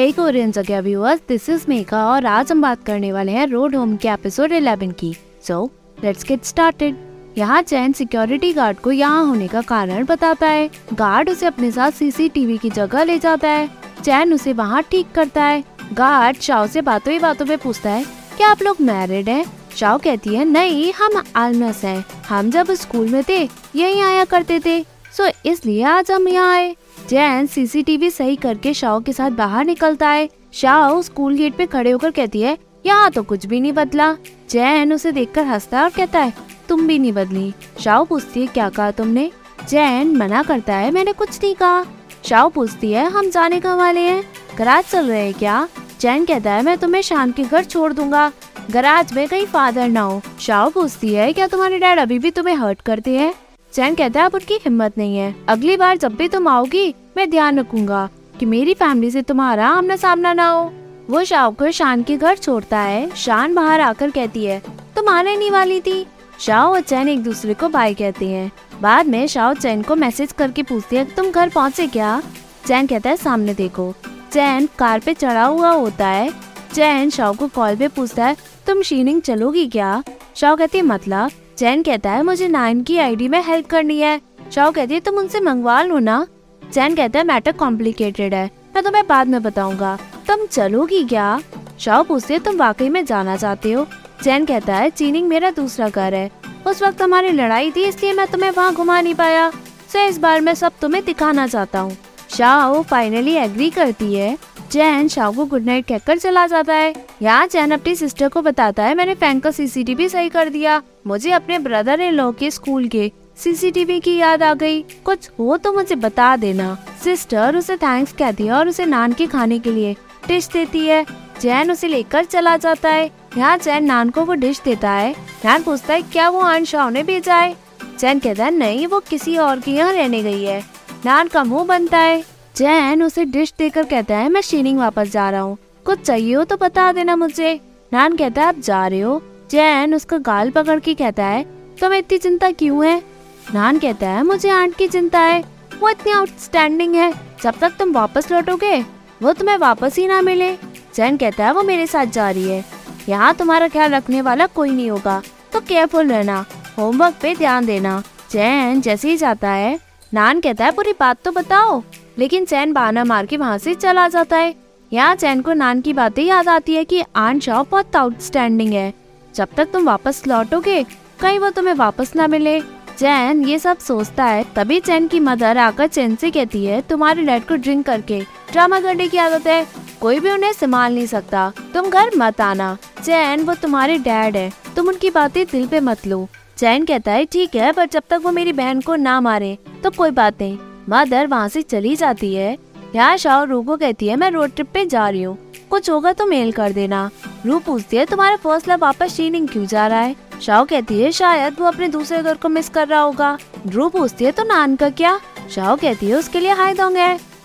Korean जगह viewers this is मेका और आज हम बात करने वाले हैं रोड होम के एपिसोड 11 की। सो लेट्स गेट स्टार्टेड यहाँ चैन सिक्योरिटी गार्ड को यहाँ होने का कारण बताता है गार्ड उसे अपने साथ सीसीटीवी की जगह ले जाता है। चैन उसे वहाँ ठीक करता है। गार्ड शाओ से बातों ही बातों में पूछता है, क्या आप लोग मैरिड हैं? शाओ कहती है, नहीं, हम आलमस हैं। हम जब स्कूल में थे, यही आया करते थे। सो इसलिए आज हम यहाँ आए। जैन सीसीटीवी सही करके शाओ के साथ बाहर निकलता है। शाओ स्कूल गेट पे खड़े होकर कहती है, यहाँ तो कुछ भी नहीं बदला। जैन उसे देखकर हंसता है और कहता है, तुम भी नहीं बदली। शाओ पूछती है, क्या कहा तुमने? जैन मना करता है, मैंने कुछ नहीं कहा। शाओ पूछती है, हम जाने का वाले हैं? गराज चल रहे हैं क्या? जैन कहता है, मैं तुम्हें शाम के घर छोड़ दूँगा। गराज में कहीं फादर ना हो। शाओ पूछती है, क्या तुम्हारे डैड अभी भी तुम्हें हर्ट करते हैं? चैन कहता है, अब उनकी हिम्मत नहीं है। अगली बार जब भी तुम आओगी मैं ध्यान रखूँगा कि मेरी फैमिली से तुम्हारा आमना सामना ना हो। वो शाह को शान के घर छोड़ता है, शान बाहर आकर कहती है, तुम आने नहीं वाली थी? शाह और चैन एक दूसरे को बाय कहते हैं। बाद में शाह चैन को मैसेज करके पूछती है, तुम घर पहुँचे क्या? चैन कहता है, सामने देखो। चैन कार पे चढ़ा हुआ होता है। चैन शाह को कॉल पे पूछता है, तुम शीनिंग चलोगी क्या? शाह कहती है मतलब। चैन कहता है, मुझे नाइन की आईडी में हेल्प करनी है। शाओ कहती है, तुम उनसे मंगवा लो ना। चैन कहता है, मैटर कॉम्प्लिकेटेड है। मैं तुम्हें बाद में बताऊँगा। तुम चलोगी क्या? शाओ पूछती तुम वाकई में जाना चाहते हो? चैन कहता है, चीनिंग मेरा दूसरा घर है। उस वक्त हमारी लड़ाई थी, इसलिए मैं तुम्हें वहाँ घुमा नहीं पाया। सो इस बार मैं सब तुम्हें दिखाना चाहता हूँ। शाओ फाइनली एग्री करती है। चैन शाओ को गुड नाइट कहकर चला जाता है। यहाँ चैन अपनी सिस्टर को बताता है, मैंने फ़ैन का सीसीटीवी सही कर दिया। मुझे अपने ब्रदर इन लॉ के स्कूल के सीसीटीवी की याद आ गई। कुछ हो तो मुझे बता देना। सिस्टर उसे थैंक्स कहती है और उसे नान के खाने के लिए डिश देती है। जैन उसे लेकर चला जाता है। यहाँ चैन नान को वो डिश देता है। नान पूछता है, क्या वो शाह ने भेजा है? चैन कहता है, नहीं, वो किसी और के यहाँ रहने गई है। नान का मुँह बनता है। जैन उसे डिश देकर कहता है, मैं शीनिंग वापस जा रहा हूँ। कुछ चाहिए हो तो बता देना मुझे। नान कहता है, आप जा रहे हो? चैन उसका गाल पकड़ के कहता है तुम्हें इतनी चिंता क्यों है? नान कहता है, मुझे आंट की चिंता है। वो इतनी आउटस्टैंडिंग है। जब तक तुम वापस लौटोगे, वो तुम्हें वापस ही ना मिले। चैन कहता है, वो मेरे साथ जा रही है। यहाँ तुम्हारा ख्याल रखने वाला कोई नहीं होगा। तो केयरफुल रहना। होमवर्क पे ध्यान देना। चैन जैसे ही जाता है, नान कहता है पूरी बात तो बताओ। लेकिन चैन बहाना मार के वहाँ से चला जाता है। यहाँ चैन को नान की बातें याद आती है कि आन शाह बहुत आउटस्टैंडिंग है। जब तक तुम वापस लौटोगे, कहीं वो तुम्हें वापस ना मिले। चैन ये सब सोचता है, तभी चैन की मदर आकर चैन से कहती है, तुम्हारे डैड को ड्रिंक करके ड्रामा करने की आदत है। कोई भी उन्हें संभाल नहीं सकता। तुम घर मत आना। चैन वो तुम्हारे डैड है। तुम उनकी बातें दिल पे मत लो। चैन कहता है, ठीक है, पर जब तक वो मेरी बहन को ना मारे तो कोई बात नहीं। मदर वहाँ से चली जाती है। यहाँ शाह रू को कहती है, मैं रोड ट्रिप पे जा रही हूँ। कुछ होगा तो मेल कर देना। रू पूछती है, तुम्हारा फ़र्स्ट लव वापस शीनिंग क्यों जा रहा है? शाह कहती है, शायद वो अपने दूसरे घर को मिस कर रहा होगा। रू पूछती है तो नान का क्या? शाह कहती है, उसके लिए हाई दोंग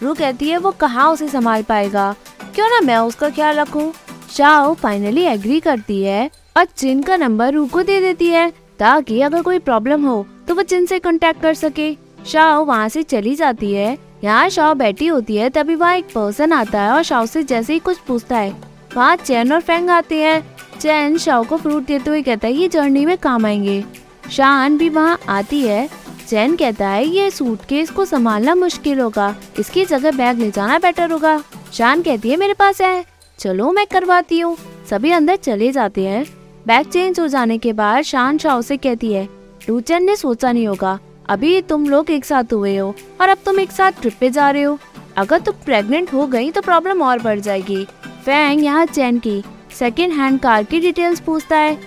रू कहती है, वो कहाँ उसे संभाल पाएगा? क्यों ना मैं उसका ख्याल रखूँ? शाह फाइनली एग्री करती है और चिन का नंबर रू को दे देती है, ताकि अगर कोई प्रॉब्लम हो तो वो चिन से कांटेक्ट कर सके। शाह वहाँ से चली जाती है। यहाँ शाह बैठी होती है, तभी वहाँ एक पर्सन आता है और शाह से जैसे ही कुछ पूछता है, वहाँ चैन और फेंग आते हैं। चैन शाह को फ्रूट देते हुए कहता है, ये जर्नी में काम आएँगे। शान भी वहाँ आती है। चैन कहता है, ये सूटकेस को संभालना मुश्किल होगा। इसकी जगह बैग ले जाना बेटर होगा। शान कहती है, मेरे पास है। चलो मैं करवाती हूँ। सभी अंदर चले जाते हैं। बैग चेंज हो जाने के बाद शान शाह से कहती है टूचन ने सोचा नहीं होगा। अभी तुम लोग एक साथ हुए हो और अब तुम एक साथ ट्रिप पे जा रहे हो। अगर तुम प्रेग्नेंट हो गई तो प्रॉब्लम और बढ़ जाएगी। फैंग यहाँ चैन की। सेकेंड हैंड कार की डिटेल्स पूछता है।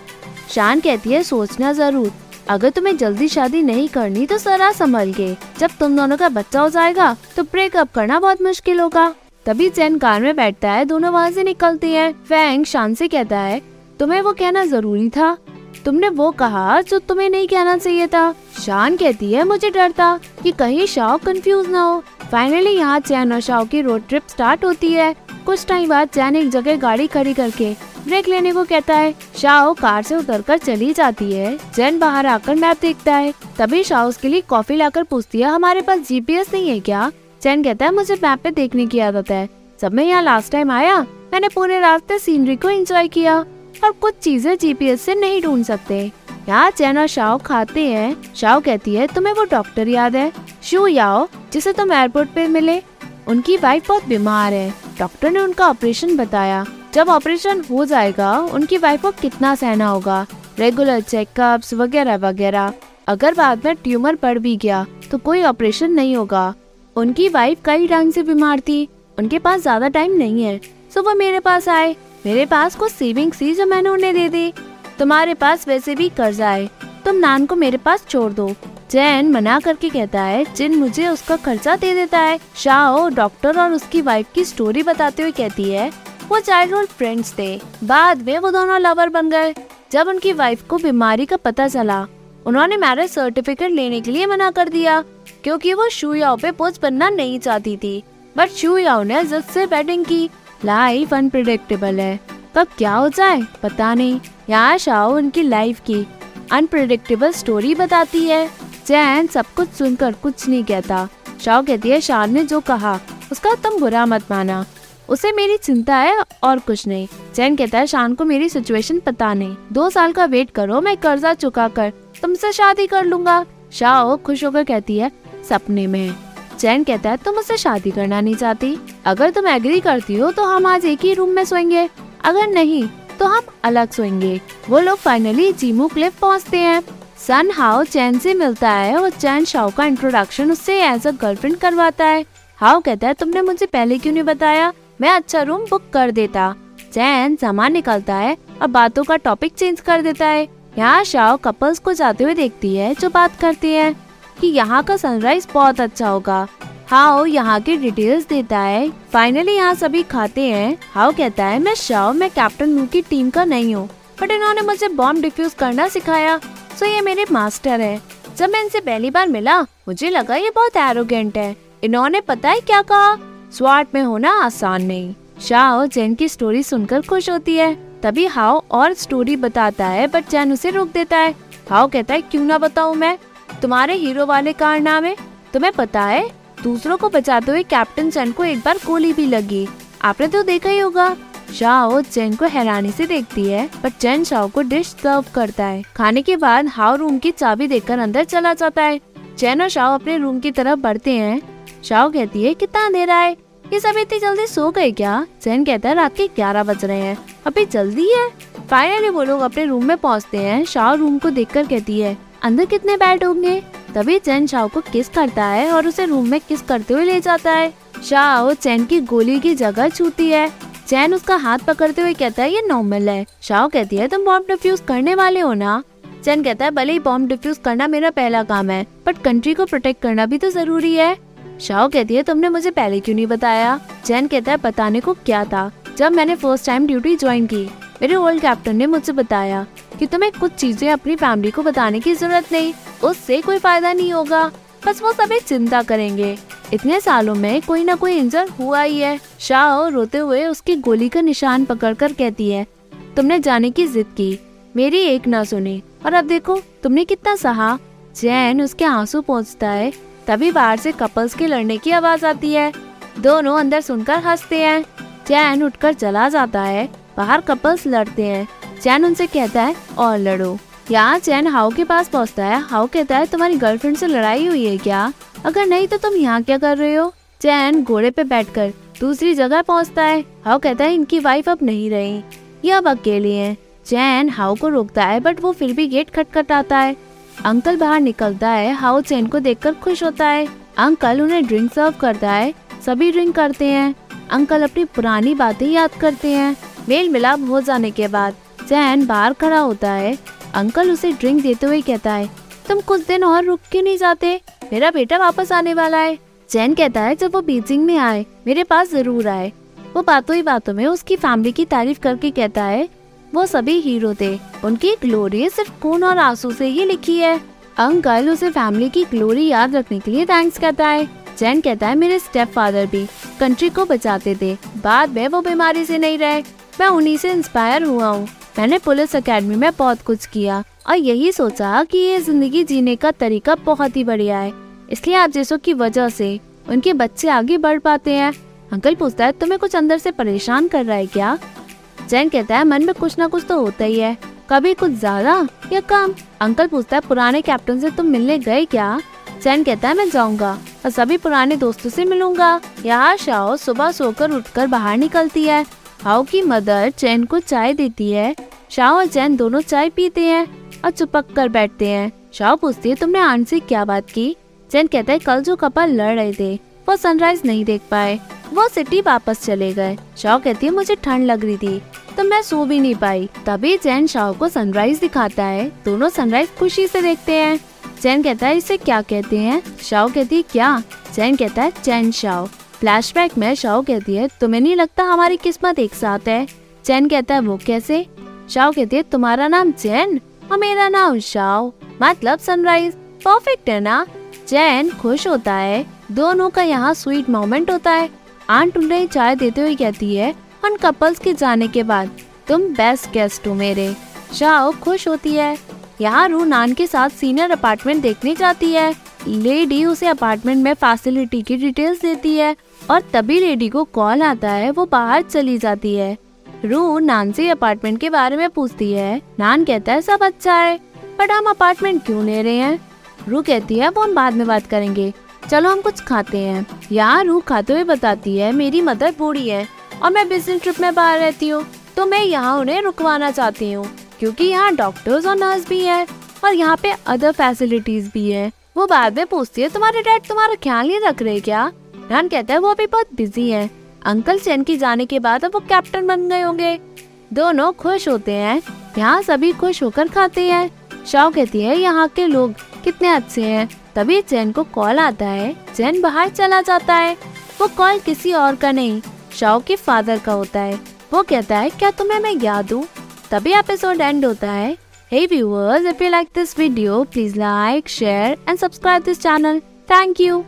शान कहती है, सोचना ज़रूर। अगर तुम्हें जल्दी शादी नहीं करनी तो सरा संभल के। जब तुम दोनों का बच्चा हो जाएगा तो ब्रेकअप करना बहुत मुश्किल होगा। तभी चैन कार में बैठता है, दोनों वहाँ से निकलती हैं। फैंग शान से कहता है, तुम्हें वो कहना ज़रूरी था? तुमने वो कहा जो तुम्हें नहीं कहना चाहिए था। शान कहती है, मुझे डर था कि कहीं शाह कंफ्यूज ना हो। फाइनली यहाँ चैन और शाह की रोड ट्रिप स्टार्ट होती है। कुछ टाइम बाद चैन एक जगह गाड़ी खड़ी करके ब्रेक लेने को कहता है, शाह कार से उतरकर चली जाती है। चैन बाहर आकर मैप देखता है। तभी शाह उसके लिए कॉफ़ी लाकर पूछती है, हमारे पास जीपीएस नहीं है क्या? चैन कहता है, मुझे मैप पे देखने की आदत है। जब मैं यहाँ लास्ट टाइम आया, मैंने पूरे रास्ते सीनरी को एंजॉय किया और कुछ चीज़ें जीपीएस से नहीं ढूंढ सकते। यहाँ चैन और शाओ खाते हैं। शाओ कहती है, तुम्हें वो डॉक्टर याद है? शू याओ, जिसे तुम एयरपोर्ट पे मिले। उनकी वाइफ बहुत बीमार है। डॉक्टर ने उनका ऑपरेशन बताया। जब ऑपरेशन हो जाएगा, उनकी वाइफ को कितना सहना होगा? रेगुलर चेकअप्स वगैरह वगैरह। अगर बाद में ट्यूमर बढ़ भी गया तो कोई ऑपरेशन नहीं होगा। उनकी वाइफ कई टाइम से बीमार थी। उनके पास ज़्यादा टाइम नहीं है। सो वो मेरे पास आए। मेरे पास कुछ सेविंग थी जो मैंने उन्हें दे दी। तुम्हारे पास वैसे भी कर्जा है। तुम नान को मेरे पास छोड़ दो। जैन मना करके कहता है, जिन मुझे उसका खर्चा दे देता है शाह डॉक्टर और उसकी वाइफ की स्टोरी बताते हुए कहती है, वो चाइल्डहुड फ्रेंड्स थे। बाद में वो दोनों लवर बन गए। जब उनकी वाइफ को बीमारी का पता चला, उन्होंने मैरिज सर्टिफिकेट लेने के लिए मना कर दिया, क्योंकि वो शुयाओ पे पोस्ट बनना नहीं चाहती थी। बट शुयाओ ने जिद से बैटिंग की। लाइफ अनप्रिडिक्टेबल है। कब क्या हो जाए, पता नहीं। यहाँ शाओ उनकी लाइफ की अनप्रिडिक्टेबल स्टोरी बताती है। जैन सब कुछ सुनकर कुछ नहीं कहता। शाओ कहती है, शान ने जो कहा, उसका तुम बुरा मत माना। उसे मेरी चिंता है और कुछ नहीं। जैन कहता है, शान को मेरी सिचुएशन पता नहीं। दो साल का वेट करो, मैं कर्जा चुका कर तुमसे शादी कर लूँगा। शाह खुश होकर कहती है, सपने में। चैन कहता है, तुम मुझसे शादी करना नहीं चाहती। अगर तुम एग्री करती हो तो हम आज एक ही रूम में सोएँगे। अगर नहीं तो हम अलग सोएँगे। वो लोग फाइनली जीमू क्लिफ पहुँचते हैं। सन हाउ चैन से मिलता है और चैन शाओ का इंट्रोडक्शन उससे एज अ गर्लफ्रेंड करवाता है। हाउ कहता है, तुमने मुझे पहले क्यों नहीं बताया? मैं अच्छा रूम बुक कर देता। चैन सामान निकलता है और बातों का टॉपिक चेंज कर देता है। यहाँ शाओ कपल्स को जाते हुए देखती है, जो बात करती है कि यहाँ का सनराइज बहुत अच्छा होगा। हाओ यहाँ की डिटेल्स देता है। फाइनली यहाँ सभी खाते हैं। हाओ कहता है, मैं शाओ, मैं कैप्टन नू की टीम का नहीं हूँ बट इन्होंने मुझे बॉम्ब डिफ्यूज करना सिखाया। सो ये मेरे मास्टर है। जब मैं इनसे पहली बार मिला, मुझे लगा ये बहुत एरोगेंट है। इन्होंने पता है क्या कहा? स्वाट में होना आसान नहीं। शाओ, जैन की स्टोरी सुनकर खुश होती है। तभी हाओ और स्टोरी बताता है बट जैन उसे रोक देता है। हाओ कहता है, क्यों ना बताऊँ मैं? तुम्हारे हीरो वाले कारनामे? तुम्हें पता है, दूसरों को बचाते हुए कैप्टन चैन को एक बार गोली भी लगी। आपने तो देखा ही होगा। शाओ चैन को हैरानी से देखती है, पर चैन शाओ को डिश सर्व करता है। खाने के बाद हाओ रूम की चाबी देकर अंदर चला जाता है। चैन और शाओ अपने रूम की तरफ़ बढ़ते हैं। शाओ कहती है, कितना अंधेरा है। ये सब इतनी जल्दी सो गए क्या? चैन कहता है, रात के ग्यारह बज रहे हैं। अभी जल्दी है। फाइनली वो लोग अपने रूम में पहुँचते हैं। शाओ रूम को देखकर कहती है, अंदर कितने बेड होंगे तभी चैन शाओ को किस करता है और उसे रूम में किस करते हुए ले जाता है। शाओ चैन की गोली की जगह छूती है। चैन उसका हाथ पकड़ते हुए कहता है, ये नॉर्मल है। शाओ कहती है, तुम बॉम्ब डिफ्यूज करने वाले हो ना? चैन कहता है, भले ही बॉम्ब डिफ्यूज करना मेरा पहला काम है बट कंट्री को प्रोटेक्ट करना भी तो ज़रूरी है। शाओ कहती है, तुमने मुझे पहले क्यों नहीं बताया? चैन कहता है, बताने को क्या था? जब मैंने फ़र्स्ट टाइम ड्यूटी ज्वाइन की, मेरे ओल्ड कैप्टन ने मुझसे बताया कि तुम्हें कुछ चीज़ें अपनी फैमिली को बताने की ज़रूरत नहीं, उससे कोई फ़ायदा नहीं होगा। बस वो सभी चिंता करेंगे। इतने सालों में कोई ना कोई इंजर हुआ ही है। शाह रोते हुए उसकी गोली का निशान पकड़कर कहती है, तुमने जाने की जिद की, मेरी एक ना सुनी। और अब देखो, तुमने कितना सहा। जैन उसके आँसू पहुँचता है, तभी बाहर से कपल्स के लड़ने की आवाज़ आती है। दोनों अंदर सुनकर हँसते हैं। जैन उठकर चला जाता है, बाहर कपल्स लड़ते हैं। चैन उनसे कहता है, और लड़ो। यहाँ चैन हाउ के पास पहुँचता है। हाउ कहता है, तुम्हारी गर्लफ्रेंड से लड़ाई हुई है क्या? अगर नहीं तो तुम यहाँ क्या कर रहे हो? चैन घोड़े पे बैठकर दूसरी जगह पहुँचता है। हाउ कहता है इनकी वाइफ अब नहीं रही। ये अब अकेली है। चैन हाउ को रोकता है बट वो फिर भी गेट खटखटाता है। अंकल बाहर निकलता है, हाउ चैन को देखकर खुश होता है। अंकल उन्हें ड्रिंक सर्व करता है। सभी ड्रिंक करते हैं। अंकल अपनी पुरानी बातें याद करते हैं। मेल मिलाप हो जाने के बाद चैन बाहर खड़ा होता है। अंकल उसे ड्रिंक देते हुए कहता है तुम कुछ दिन और रुक क्यों नहीं जाते? मेरा बेटा वापस आने वाला है। चैन कहता है, जब वो बीजिंग में आए, मेरे पास ज़रूर आए। वो बातों ही बातों में उसकी फैमिली की तारीफ़ करके कहता है, वो सभी हीरो थे। उनकी ग्लोरी सिर्फ़ खून और आँसू से ही लिखी है। अंकल उसे फैमिली की ग्लोरी याद रखने के लिए थैंक्स कहता है। जैन कहता है, मेरे स्टेप फादर भी कंट्री को बचाते थे। बाद में वो बीमारी से नहीं रहे। मैं उन्हीं से इंस्पायर हुआ हूँ। मैंने पुलिस अकेडमी में बहुत कुछ किया। और यही सोचा कि ये ज़िंदगी जीने का तरीका बहुत ही बढ़िया है। इसलिए आप जैसों की वजह से उनके बच्चे आगे बढ़ पाते हैं। अंकल पूछता है, तुम्हें कुछ अंदर से परेशान कर रहा है क्या? जैन कहता है, मन में कुछ ना कुछ तो होता ही है। कभी कुछ ज़्यादा या कम? अंकल पूछता है, पुराने कैप्टन से तुम मिलने गए क्या? चैन कहता है, मैं जाऊँगा और सभी पुराने दोस्तों से मिलूँगा। यहाँ शाओ सुबह सोकर उठकर बाहर निकलती है। हाओ की मदर चैन को चाय देती है। शाओ और चैन दोनों चाय पीते हैं। और चुपक कर बैठते हैं। शाओ पूछती है, तुमने आंट से क्या बात की? चैन कहता है, कल जो कपल लड़ रहे थे, वो सनराइज नहीं देख पाए। वो सिटी वापस चले गए। शाओ कहती है, मुझे ठंड लग रही थी तो मैं सो भी नहीं पाई। तभी चैन शाह को सनराइज दिखाता है। दोनों सनराइज खुशी से देखते हैं। चैन कहता है, इसे क्या कहते हैं? शाओ कहती है, क्या? चैन कहता है चैन शाओ फ्लैशबैक में शाह कहती है, तुम्हें नहीं लगता हमारी किस्मत एक साथ है? चैन कहता है, वो कैसे? शाह कहती है, तुम्हारा नाम चैन और मेरा नाम शाओ। मतलब सनराइज परफेक्ट है ना? चैन खुश होता है। दोनों का यहाँ स्वीट मोमेंट होता है। आंट उन्हें चाय देते हुए कहती है उन कपल्स के जाने के बाद, तुम बेस्ट गेस्ट हो मेरे। शाओ खुश होती है। यहाँ रू नान के साथ सीनियर अपार्टमेंट देखने जाती है। लेडी उसे अपार्टमेंट में फैसिलिटी की डिटेल्स देती है और तभी लेडी को कॉल आता है, वो बाहर चली जाती है। रू नान से अपार्टमेंट के बारे में पूछती है। नान कहता है, सब अच्छा है बट हम अपार्टमेंट क्यों ले रहे हैं? रू कहती है हम बाद में बात करेंगे। चलो हम कुछ खाते हैं। यहाँ रू खाते हुए बताती है, मेरी मदर बूढ़ी है और मैं बिज़नेस ट्रिप में बाहर रहती हूँ तो मैं यहाँ उन्हें रुकवाना चाहती हूँ, क्योंकि यहाँ डॉक्टर्स और नर्स भी हैं और यहाँ पे अदर फैसिलिटीज़ भी है। वो बाद में पूछती है, तुम्हारे डैड तुम्हारा ख्याल नहीं रख रहे क्या? नान कहता है, वो अभी बहुत बिज़ी है अंकल चैन की जाने के बाद अब वो कैप्टन बन गए होंगे। दोनों खुश होते हैं यहाँ सभी खुश होकर खाते हैं। शाओ कहती है यहाँ के लोग कितने अच्छे हैं। तभी चैन को कॉल आता है चैन बाहर चला जाता है। वो कॉल किसी और का नहीं शाओ के फादर का होता है। वो कहता है क्या तुम्हें मैं याद हूँ? तभी एपिसोड एंड होता है। Hey viewers, if you like this video, please like, share and subscribe this channel. Thank you.